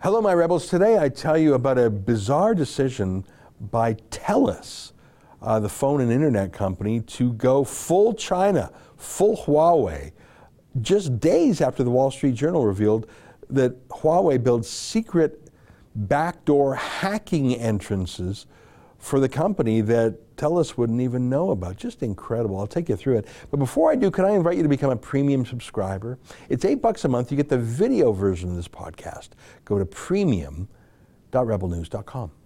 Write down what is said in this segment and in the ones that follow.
Hello, my rebels. Today I tell you about a bizarre decision by TELUS, uh, the phone and internet company, to go full China, full Huawei, just days after the Wall Street Journal revealed that Huawei builds secret backdoor hacking entrances for the company that TELUS wouldn't even know about. Just incredible. I'll take you through it. But before I do, can I invite you to become a premium subscriber? It's eight bucks a month. You get the video version of this podcast. Go to premium.rebelnews.com.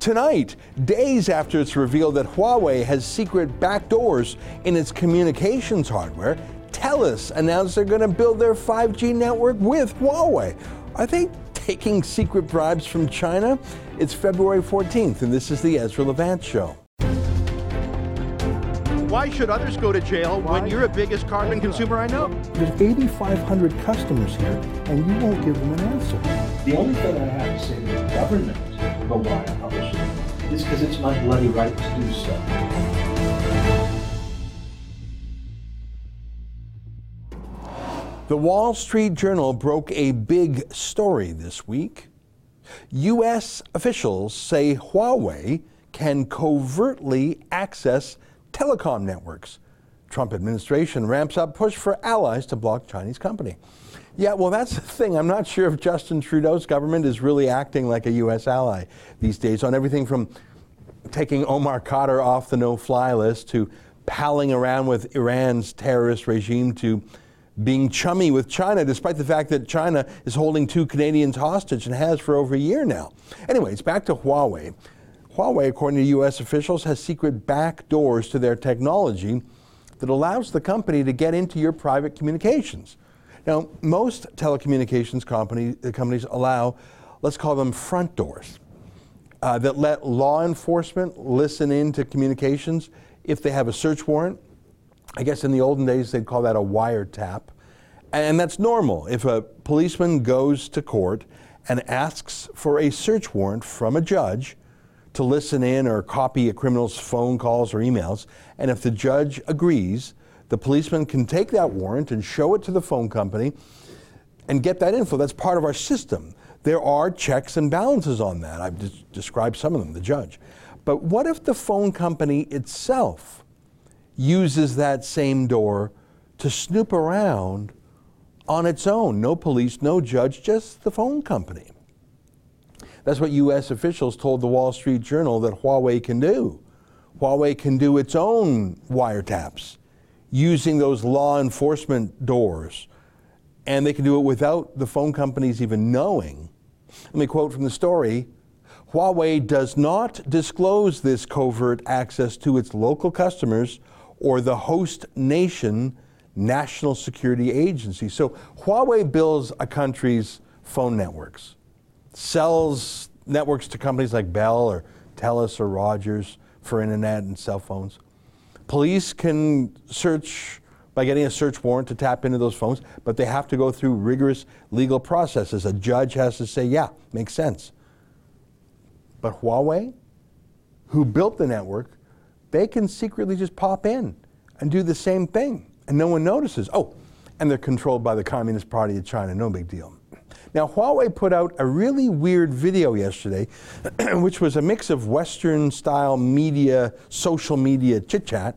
Tonight, days after it's revealed that Huawei has secret backdoors in its communications hardware, TELUS announced they're going to build their 5G network with Huawei. Are they taking secret bribes from China? It's February 14th, and this is the Ezra Levant Show. Why should others go to jail Why? when you're the biggest carbon consumer I know? There's 8,500 customers here, and you won't give them an answer. The only thing I have to say to the government about why I publish it is because it's my bloody right to do so. The Wall Street Journal broke a big story this week. U.S. officials say Huawei can covertly access telecom networks. Trump administration ramps up push for allies to block Chinese company. Yeah, well, that's the thing. I'm not sure if Justin Trudeau's government is really acting like a U.S. ally these days on everything from taking Omar Khadr off the no fly list to palling around with Iran's terrorist regime to being chummy with China, despite the fact that China is holding two Canadians hostage and has for over a year now. Anyways, back to Huawei. Huawei, according to U.S. officials, has secret back doors to their technology that allows the company to get into your private communications. Now, most telecommunications company, uh, companies allow, let's call them front doors, uh, that let law enforcement listen in to communications if they have a search warrant. I guess in the olden days they'd call that a wiretap. And that's normal. If a policeman goes to court and asks for a search warrant from a judge to listen in or copy a criminal's phone calls or emails, and if the judge agrees, the policeman can take that warrant and show it to the phone company and get that info. That's part of our system. There are checks and balances on that. I've de- described some of them, the judge. But what if the phone company itself uses that same door to snoop around on its own? No police, no judge, just the phone company. That's what U.S. officials told the Wall Street Journal that Huawei can do. Huawei can do its own wiretaps using those law enforcement doors. And they can do it without the phone companies even knowing. Let me quote from the story Huawei does not disclose this covert access to its local customers or the host nation national security agency. So Huawei builds a country's phone networks, sells networks to companies like Bell or Telus or Rogers for internet and cell phones. Police can search by getting a search warrant to tap into those phones, but they have to go through rigorous legal processes. A judge has to say, yeah, makes sense. But Huawei, who built the network, they can secretly just pop in and do the same thing, and no one notices. Oh, and they're controlled by the Communist Party of China, no big deal. Now, Huawei put out a really weird video yesterday, which was a mix of Western style media, social media chit chat,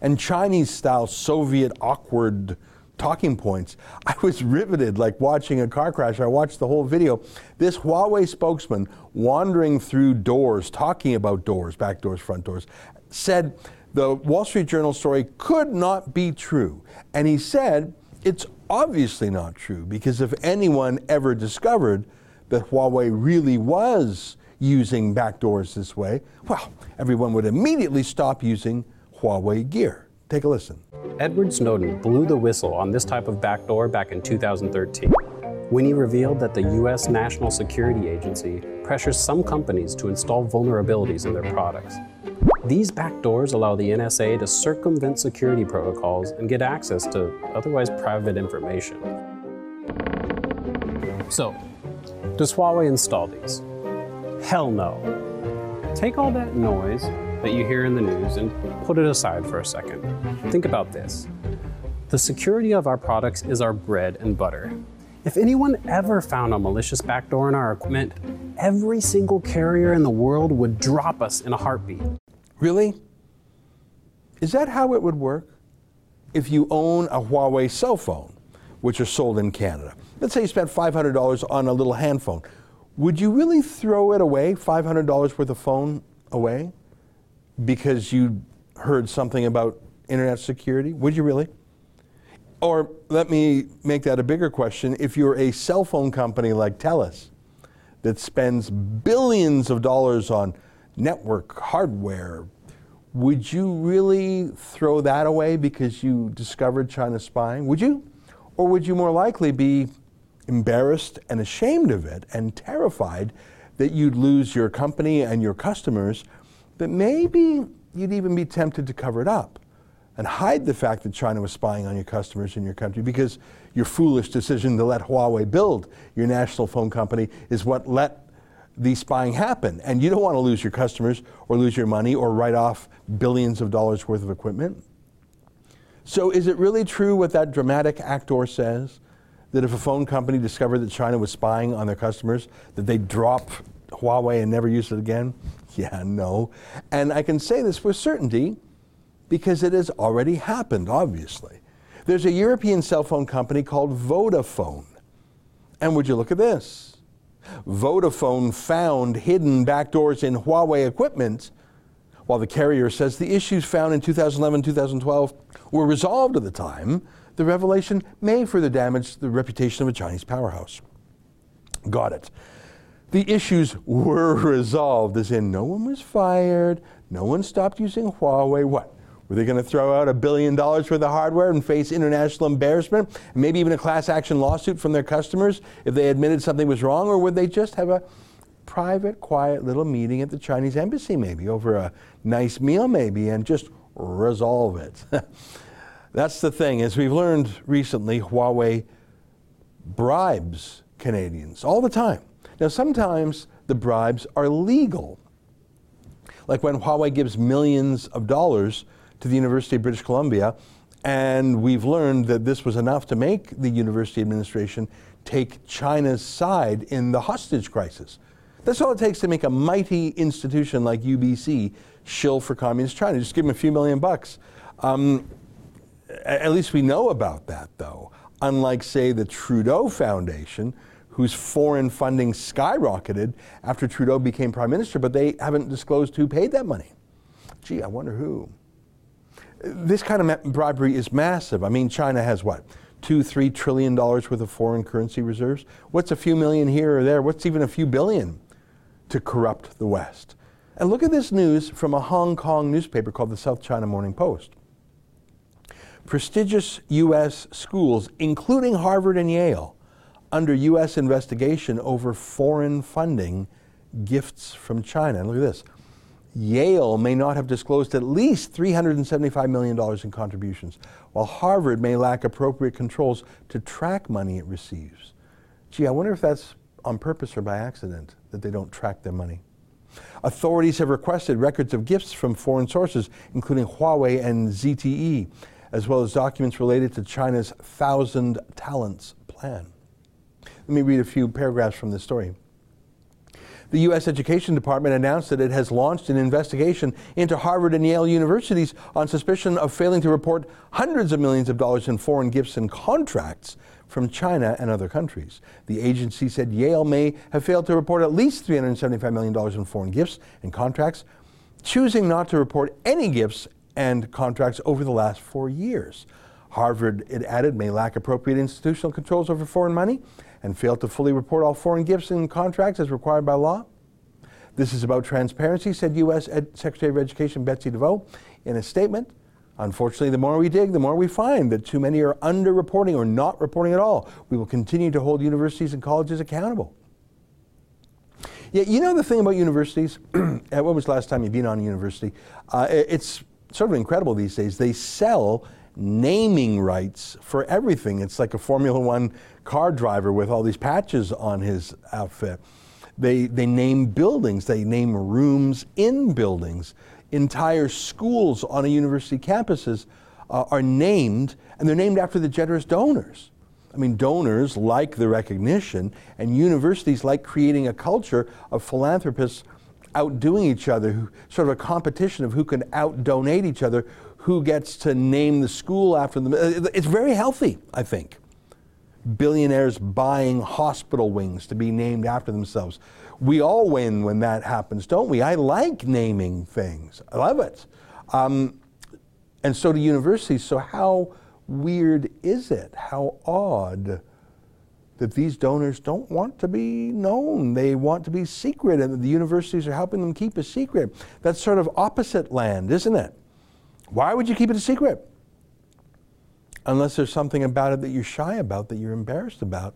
and Chinese style Soviet awkward talking points. I was riveted like watching a car crash. I watched the whole video. This Huawei spokesman wandering through doors, talking about doors, back doors, front doors, said the Wall Street Journal story could not be true. And he said it's obviously not true because if anyone ever discovered that Huawei really was using backdoors this way, well, everyone would immediately stop using Huawei gear. Take a listen. Edward Snowden blew the whistle on this type of backdoor back in 2013 when he revealed that the U.S. National Security Agency pressures some companies to install vulnerabilities in their products. These backdoors allow the NSA to circumvent security protocols and get access to otherwise private information. So, Does Huawei install these? Hell no. Take all that noise that you hear in the news and put it aside for a second. Think about this. The security of our products is our bread and butter. If anyone ever found a malicious backdoor in our equipment, every single carrier in the world would drop us in a heartbeat. Really? Is that how it would work? If you own a Huawei cell phone, which are sold in Canada, let's say you spent $500 on a little hand phone, would you really throw it away, $500 worth of phone away, because you heard something about internet security? Would you really? Or let me make that a bigger question. If you're a cell phone company like TELUS that spends billions of dollars on network hardware, would you really throw that away because you discovered China spying? Would you? Or would you more likely be embarrassed and ashamed of it and terrified that you'd lose your company and your customers, that maybe you'd even be tempted to cover it up and hide the fact that China was spying on your customers in your country because your foolish decision to let Huawei build your national phone company is what let the spying happen. And you don't want to lose your customers or lose your money or write off billions of dollars worth of equipment. So, is it really true what that dramatic actor says? That if a phone company discovered that China was spying on their customers, that they'd drop Huawei and never use it again? Yeah, no. And I can say this with certainty because it has already happened, obviously. There's a European cell phone company called Vodafone. And would you look at this? Vodafone found hidden backdoors in Huawei equipment, while the carrier says the issues found in 2011 2012 were resolved at the time. The revelation may further damage the reputation of a Chinese powerhouse. Got it. The issues were resolved, as in no one was fired, no one stopped using Huawei. What? Were they going to throw out a billion dollars worth of hardware and face international embarrassment, maybe even a class action lawsuit from their customers if they admitted something was wrong, or would they just have a private, quiet little meeting at the Chinese embassy, maybe over a nice meal, maybe, and just resolve it? That's the thing. As we've learned recently, Huawei bribes Canadians all the time. Now, sometimes the bribes are legal. Like when Huawei gives millions of dollars to the University of British Columbia, and we've learned that this was enough to make the university administration take China's side in the hostage crisis. That's all it takes to make a mighty institution like UBC shill for communist China. Just give them a few million bucks. Um, at least we know about that, though. Unlike, say, the Trudeau Foundation, whose foreign funding skyrocketed after Trudeau became prime minister, but they haven't disclosed who paid that money. Gee, I wonder who this kind of bribery is massive. I mean, China has what? Two, three trillion dollars worth of foreign currency reserves. What's a few million here or there? What's even a few billion to corrupt the West? And look at this news from a Hong Kong newspaper called the South China Morning Post. Prestigious U.S. schools, including Harvard and Yale, under U.S. investigation over foreign funding gifts from China. And look at this Yale may not have disclosed at least $375 million in contributions, while Harvard may lack appropriate controls to track money it receives. Gee, I wonder if that's on purpose or by accident that they don't track their money. Authorities have requested records of gifts from foreign sources, including Huawei and ZTE, as well as documents related to China's Thousand Talents plan. Let me read a few paragraphs from this story. The U.S. Education Department announced that it has launched an investigation into Harvard and Yale universities on suspicion of failing to report hundreds of millions of dollars in foreign gifts and contracts from China and other countries. The agency said Yale may have failed to report at least $375 million in foreign gifts and contracts, choosing not to report any gifts and contracts over the last four years. Harvard, it added, may lack appropriate institutional controls over foreign money and fail to fully report all foreign gifts and contracts as required by law. This is about transparency, said U.S. Ed Secretary of Education Betsy DeVos in a statement. Unfortunately, the more we dig, the more we find that too many are underreporting or not reporting at all. We will continue to hold universities and colleges accountable. Yeah, you know the thing about universities? when was the last time you've been on a university? Uh, it's sort of incredible these days. They sell naming rights for everything. It's like a Formula One car driver with all these patches on his outfit. They, they name buildings, they name rooms in buildings. Entire schools on a university campuses uh, are named, and they're named after the generous donors. I mean, donors like the recognition, and universities like creating a culture of philanthropists outdoing each other, sort of a competition of who can outdonate each other, who gets to name the school after them. Uh, it's very healthy, I think. Billionaires buying hospital wings to be named after themselves. We all win when that happens, don't we? I like naming things. I love it. Um, and so do universities. So, how weird is it? How odd that these donors don't want to be known. They want to be secret, and the universities are helping them keep a secret. That's sort of opposite land, isn't it? Why would you keep it a secret? Unless there's something about it that you're shy about, that you're embarrassed about,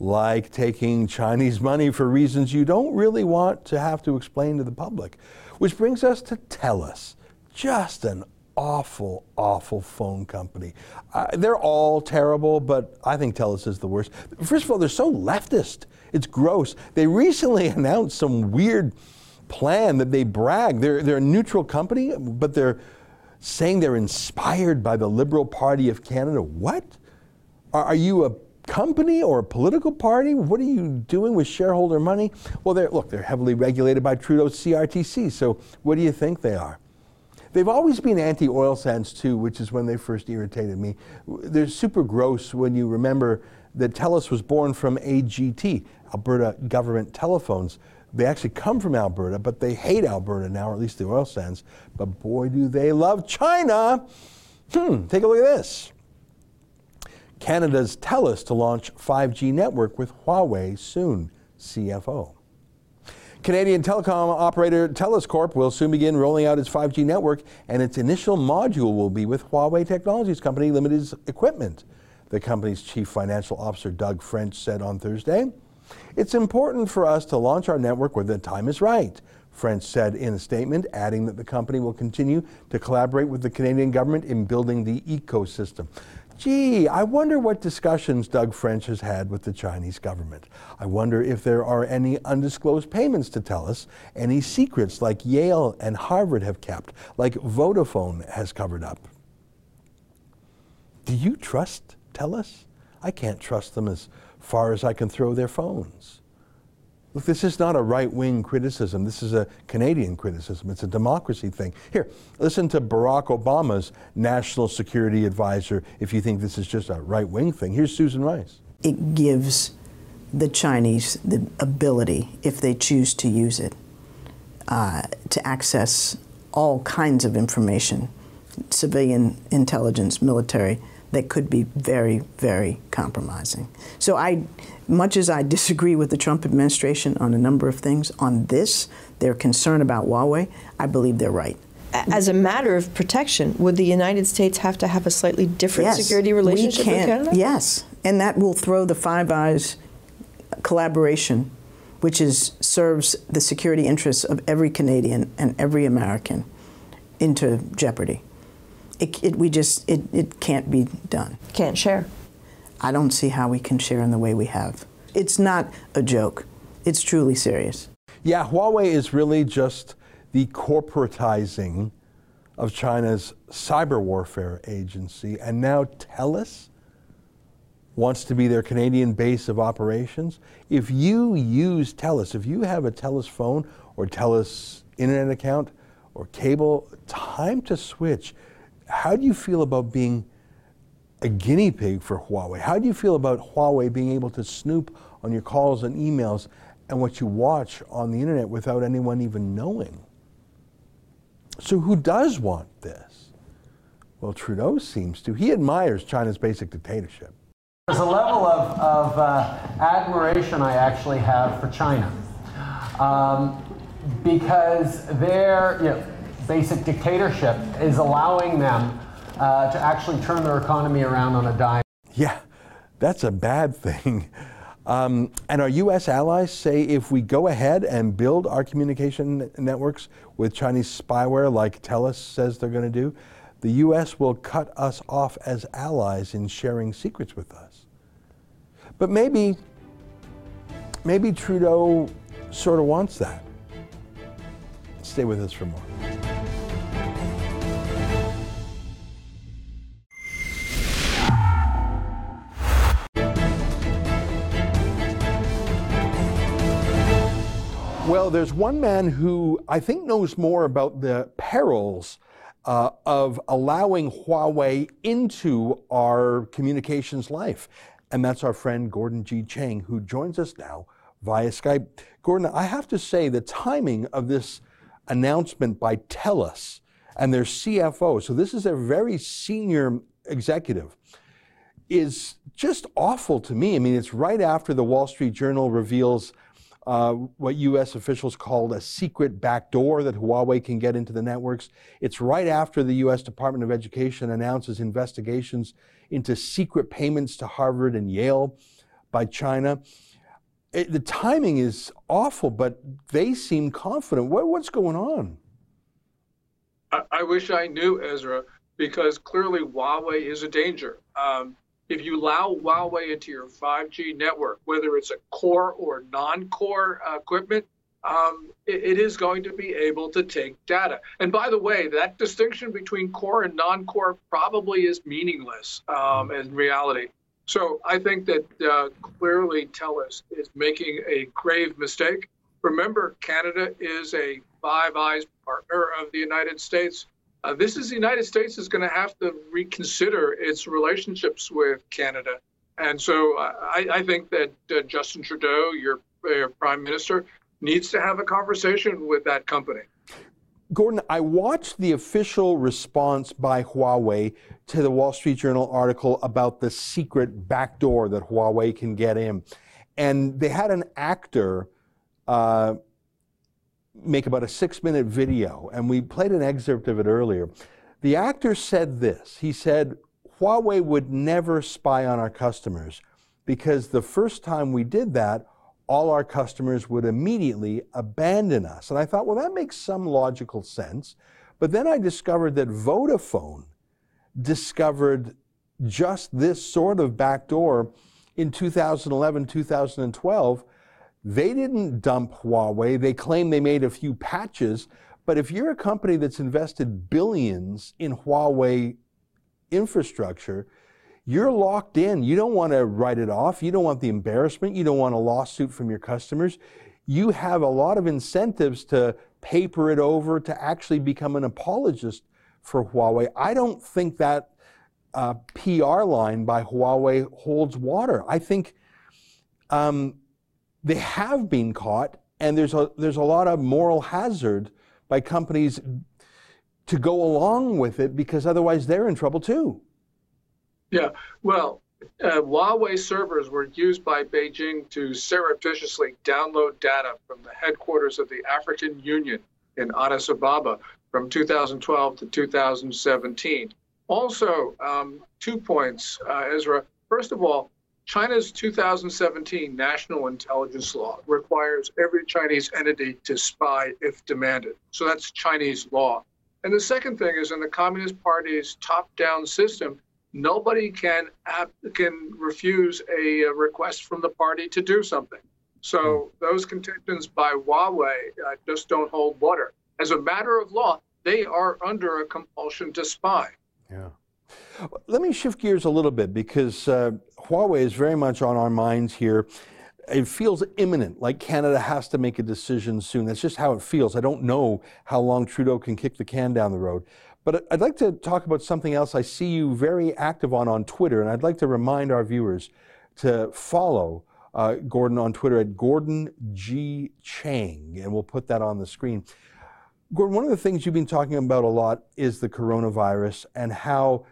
like taking Chinese money for reasons you don't really want to have to explain to the public. Which brings us to TELUS. Just an awful, awful phone company. Uh, they're all terrible, but I think TELUS is the worst. First of all, they're so leftist. It's gross. They recently announced some weird plan that they brag. They're, they're a neutral company, but they're saying they're inspired by the Liberal Party of Canada. What? Are, are you a company or a political party? What are you doing with shareholder money? Well, they're, look, they're heavily regulated by Trudeau's CRTC, so what do you think they are? They've always been anti oil sands too, which is when they first irritated me. They're super gross when you remember that TELUS was born from AGT, Alberta Government Telephones. They actually come from Alberta, but they hate Alberta now, or at least the oil sands. But boy, do they love China. Hmm, take a look at this. Canada's TELUS to launch 5G network with Huawei soon, CFO. Canadian telecom operator TELUS Corp will soon begin rolling out its 5G network, and its initial module will be with Huawei Technologies Company Limited's equipment. The company's chief financial officer, Doug French, said on Thursday. It's important for us to launch our network when the time is right, French said in a statement, adding that the company will continue to collaborate with the Canadian government in building the ecosystem. Gee, I wonder what discussions Doug French has had with the Chinese government. I wonder if there are any undisclosed payments to TELUS, any secrets like Yale and Harvard have kept, like Vodafone has covered up. Do you trust TELUS? I can't trust them as far as I can throw their phones. Look, this is not a right wing criticism. This is a Canadian criticism. It's a democracy thing. Here, listen to Barack Obama's national security advisor if you think this is just a right wing thing. Here's Susan Rice. It gives the Chinese the ability, if they choose to use it, uh, to access all kinds of information civilian intelligence, military that could be very, very compromising. So I much as I disagree with the Trump administration on a number of things, on this, their concern about Huawei, I believe they're right. As a matter of protection, would the United States have to have a slightly different yes, security relationship with Canada? Yes, and that will throw the Five Eyes collaboration, which is serves the security interests of every Canadian and every American, into jeopardy. It, it, we just it, it can't be done. Can't share. I don't see how we can share in the way we have. It's not a joke. It's truly serious. Yeah, Huawei is really just the corporatizing of China's cyber warfare agency. And now TELUS wants to be their Canadian base of operations. If you use TELUS, if you have a TELUS phone or TELUS internet account or cable, time to switch. How do you feel about being a guinea pig for Huawei. How do you feel about Huawei being able to snoop on your calls and emails and what you watch on the internet without anyone even knowing? So, who does want this? Well, Trudeau seems to. He admires China's basic dictatorship. There's a level of, of uh, admiration I actually have for China um, because their you know, basic dictatorship is allowing them uh, to actually turn their economy around on a dime. Yeah, that's a bad thing. Um, and our U.S. allies say if we go ahead and build our communication networks with Chinese spyware like TELUS says they're going to do, the U.S. will cut us off as allies in sharing secrets with us. But maybe, maybe Trudeau sort of wants that. Stay with us for more. There's one man who I think knows more about the perils uh, of allowing Huawei into our communications life. And that's our friend Gordon G. Chang, who joins us now via Skype. Gordon, I have to say the timing of this announcement by TELUS and their CFO, so this is a very senior executive, is just awful to me. I mean, it's right after the Wall Street Journal reveals uh, what U.S. officials called a secret backdoor that Huawei can get into the networks. It's right after the U.S. Department of Education announces investigations into secret payments to Harvard and Yale by China. It, the timing is awful, but they seem confident. What, what's going on? I, I, wish I knew, Ezra, because clearly Huawei is a danger. Um, if you allow Huawei into your 5G network, whether it's a core or non-core uh, equipment, um, it, it is going to be able to take data. And by the way, that distinction between core and non-core probably is meaningless um, in reality. So I think that uh, clearly TELUS is making a grave mistake. Remember, Canada is a Five Eyes partner of the United States. Uh, this is the United States is going to have to reconsider its relationships with Canada. And so I, I think that uh, Justin Trudeau, your, your prime minister, needs to have a conversation with that company. Gordon, I watched the official response by Huawei to the Wall Street Journal article about the secret backdoor that Huawei can get in. And they had an actor uh, make about a six minute video, and we played an excerpt of it earlier. The actor said this He said, Huawei would never spy on our customers because the first time we did that, all our customers would immediately abandon us. And I thought, well, that makes some logical sense. But then I discovered that Vodafone discovered just this sort of backdoor in 2011, 2012 they didn't dump Huawei. They claim they made a few patches. But if you're a company that's invested billions in Huawei infrastructure, you're locked in. You don't want to write it off. You don't want the embarrassment. You don't want a lawsuit from your customers. You have a lot of incentives to paper it over, to actually become an apologist for Huawei. I don't think that uh, PR line by Huawei holds water. I think um, they have been caught, and there's a, there's a lot of moral hazard by companies to go along with it because otherwise they're in trouble too. Yeah, well, uh, Huawei servers were used by Beijing to surreptitiously download data from the headquarters of the African Union in Addis Ababa from 2012 to 2017. Also, um, two points, uh, Ezra. First of all, China's 2017 national intelligence law requires every Chinese entity to spy if demanded. So that's Chinese law. And the second thing is in the Communist Party's top-down system, nobody can can refuse a, request from the party to do something. So those contentions by Huawei uh, just don't hold water. As a matter of law, they are under a compulsion to spy. Yeah. Let me shift gears a little bit because uh, Huawei is very much on our minds here. It feels imminent, like Canada has to make a decision soon. That's just how it feels. I don't know how long Trudeau can kick the can down the road. But I'd like to talk about something else I see you very active on on Twitter, and I'd like to remind our viewers to follow uh, Gordon on Twitter at Gordon G. Chang, and we'll put that on the screen. Gordon, one of the things you've been talking about a lot is the coronavirus and how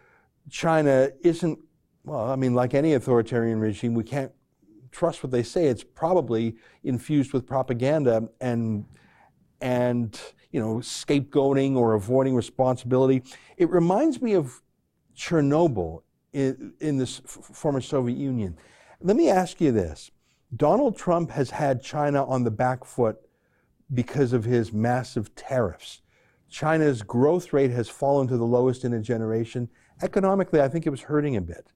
China isn't, well, I mean, like any authoritarian regime, we can't trust what they say. It's probably infused with propaganda and, and you know, scapegoating or avoiding responsibility. It reminds me of Chernobyl in, in this former Soviet Union. Let me ask you this. Donald Trump has had China on the back foot because of his massive tariffs. China's growth rate has fallen to the lowest in a generation. Economically, I think it was hurting a bit.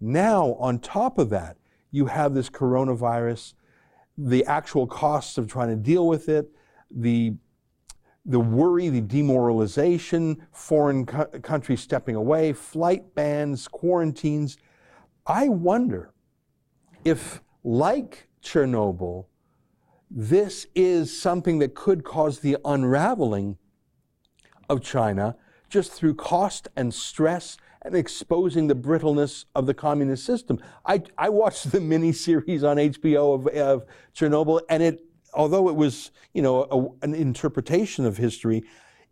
Now, on top of that, you have this coronavirus, the actual costs of trying to deal with it, the the worry, the demoralization, foreign co- countries stepping away, flight bans, quarantines. I wonder if, like Chernobyl, this is something that could cause the unraveling of China just through cost and stress and exposing the brittleness of the communist system. I, I watched the mini series on HBO of, of Chernobyl, and it, although it was, you know, a, an interpretation of history,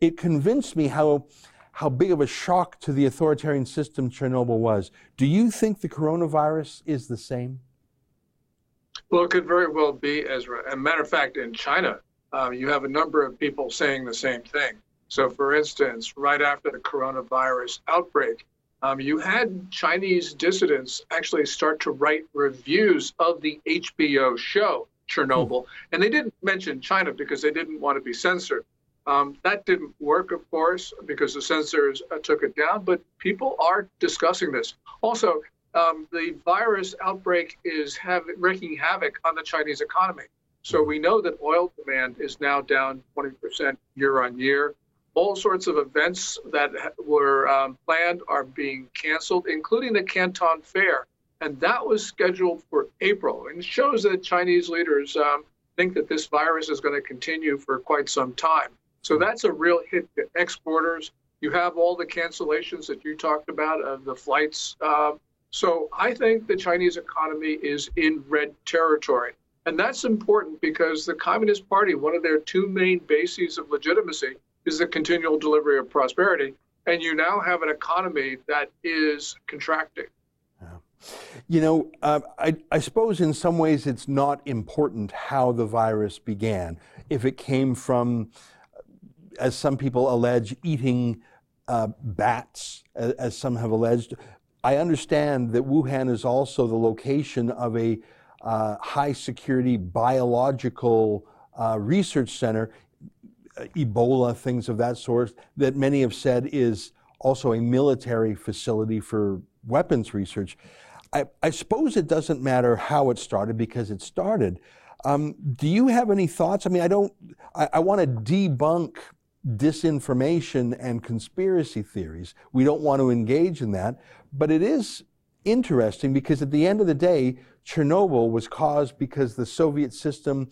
it convinced me how how big of a shock to the authoritarian system Chernobyl was. Do you think the coronavirus is the same? Well, it could very well be, Ezra. a matter of fact, in China, um, you have a number of people saying the same thing. So, for instance, right after the coronavirus outbreak, um, you had Chinese dissidents actually start to write reviews of the HBO show Chernobyl, and they didn't mention China because they didn't want to be censored. Um, that didn't work, of course, because the censors uh, took it down. But people are discussing this. Also, um, the virus outbreak is have, wreaking havoc on the Chinese economy. So we know that oil demand is now down 20% year on year all sorts of events that were um, planned are being canceled, including the Canton Fair. And that was scheduled for April. And it shows that Chinese leaders um, think that this virus is going to continue for quite some time. So that's a real hit to exporters. You have all the cancellations that you talked about of the flights. Um, so I think the Chinese economy is in red territory. And that's important because the Communist Party, one of their two main bases of legitimacy, is the continual delivery of prosperity. And you now have an economy that is contracting. You know, uh, I, I, suppose in some ways it's not important how the virus began. If it came from, as some people allege, eating uh, bats, as, as, some have alleged, I understand that Wuhan is also the location of a uh, high security biological uh, research center Ebola, things of that sort, that many have said is also a military facility for weapons research. I, I suppose it doesn't matter how it started because it started. Um, do you have any thoughts? I mean, I don't, I, I want to debunk disinformation and conspiracy theories. We don't want to engage in that. But it is interesting because at the end of the day, Chernobyl was caused because the Soviet system,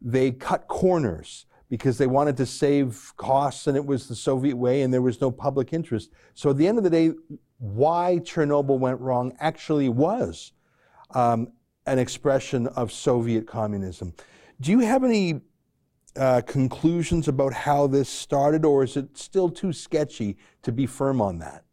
they cut corners because they wanted to save costs and it was the Soviet way and there was no public interest. So at the end of the day, why Chernobyl went wrong actually was um, an expression of Soviet communism. Do you have any uh, conclusions about how this started, or is it still too sketchy to be firm on that?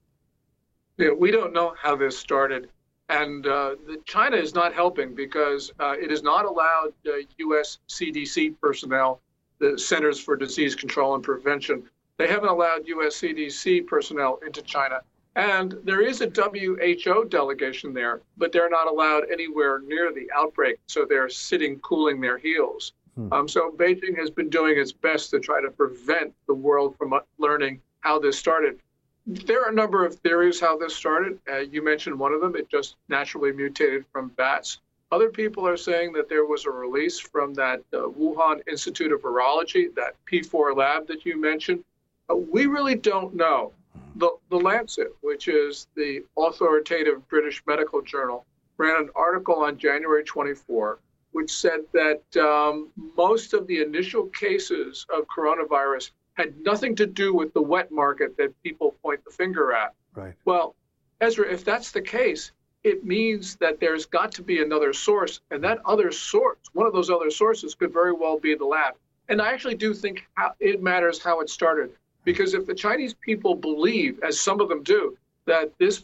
Yeah, we don't know how this started. And uh, China is not helping because uh, it has not allowed U.S. CDC personnel the Centers for Disease Control and Prevention. They haven't allowed US CDC personnel into China. And there is a WHO delegation there, but they're not allowed anywhere near the outbreak. So they're sitting cooling their heels. Hmm. Um, so Beijing has been doing its best to try to prevent the world from learning how this started. There are a number of theories how this started. Uh, you mentioned one of them. It just naturally mutated from bats. Other people are saying that there was a release from that uh, Wuhan Institute of Virology, that P4 lab that you mentioned. Uh, we really don't know. The, the Lancet, which is the authoritative British medical journal, ran an article on January 24, which said that um, most of the initial cases of coronavirus had nothing to do with the wet market that people point the finger at. Right. Well, Ezra, if that's the case, it means that there's got to be another source, and that other source, one of those other sources, could very well be the lab. And I actually do think how, it matters how it started, because if the Chinese people believe, as some of them do, that this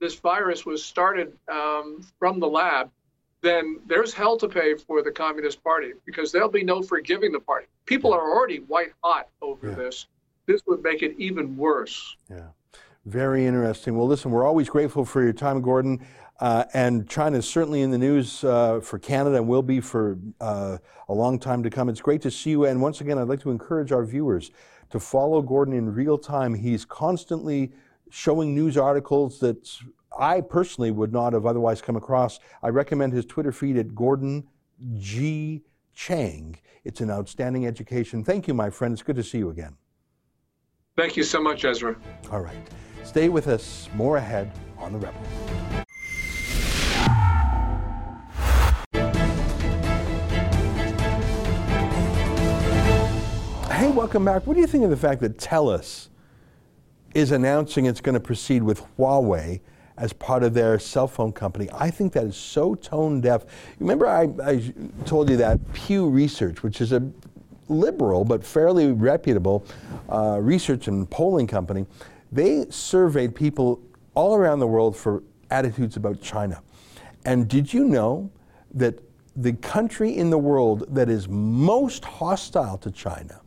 this virus was started um, from the lab, then there's hell to pay for the Communist Party because there'll be no forgiving the party. People are already white hot over yeah. this. This would make it even worse. Yeah. Very interesting. Well, listen, we're always grateful for your time, Gordon. Uh, and China is certainly in the news uh, for Canada and will be for uh, a long time to come. It's great to see you. And once again, I'd like to encourage our viewers to follow Gordon in real time. He's constantly showing news articles that I personally would not have otherwise come across. I recommend his Twitter feed at Gordon G. Chang. It's an outstanding education. Thank you, my friend. It's good to see you again. Thank you so much, Ezra. All right. Stay with us. More ahead on The Rebel. Hey, welcome back. What do you think of the fact that TELUS is announcing it's going to proceed with Huawei as part of their cell phone company? I think that is so tone deaf. Remember, I, I told you that Pew Research, which is a liberal but fairly reputable uh, research and polling company, they surveyed people all around the world for attitudes about China. And did you know that the country in the world that is most hostile to China,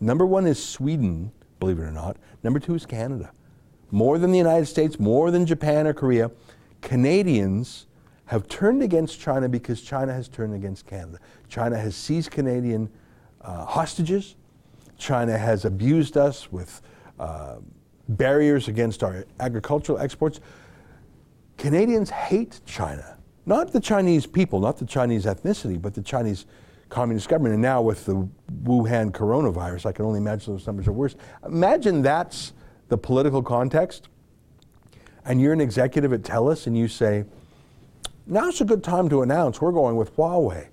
number one is Sweden, believe it or not, number two is Canada. More than the United States, more than Japan or Korea, Canadians have turned against China because China has turned against Canada. China has seized Canadian uh, hostages. China has abused us with uh, barriers against our agricultural exports. Canadians hate China. Not the Chinese people, not the Chinese ethnicity, but the Chinese communist government. And now with the Wuhan coronavirus, I can only imagine those numbers are worse. Imagine that's the political context, and you're an executive at TELUS and you say, now's a good time to announce we're going with Huawei.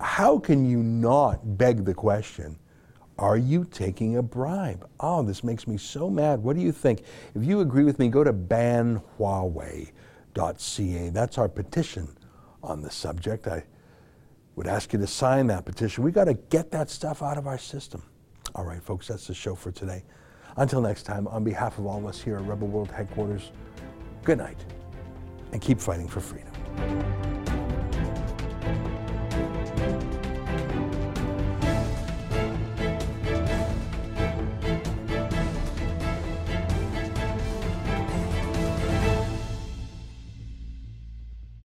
How can you not beg the question, are you taking a bribe? Oh, this makes me so mad. What do you think? If you agree with me, go to banhuawei.ca. That's our petition on the subject. I would ask you to sign that petition. We got to get that stuff out of our system. All right, folks, that's the show for today. Until next time, on behalf of all of us here at Rebel World Headquarters, good night and keep fighting for freedom.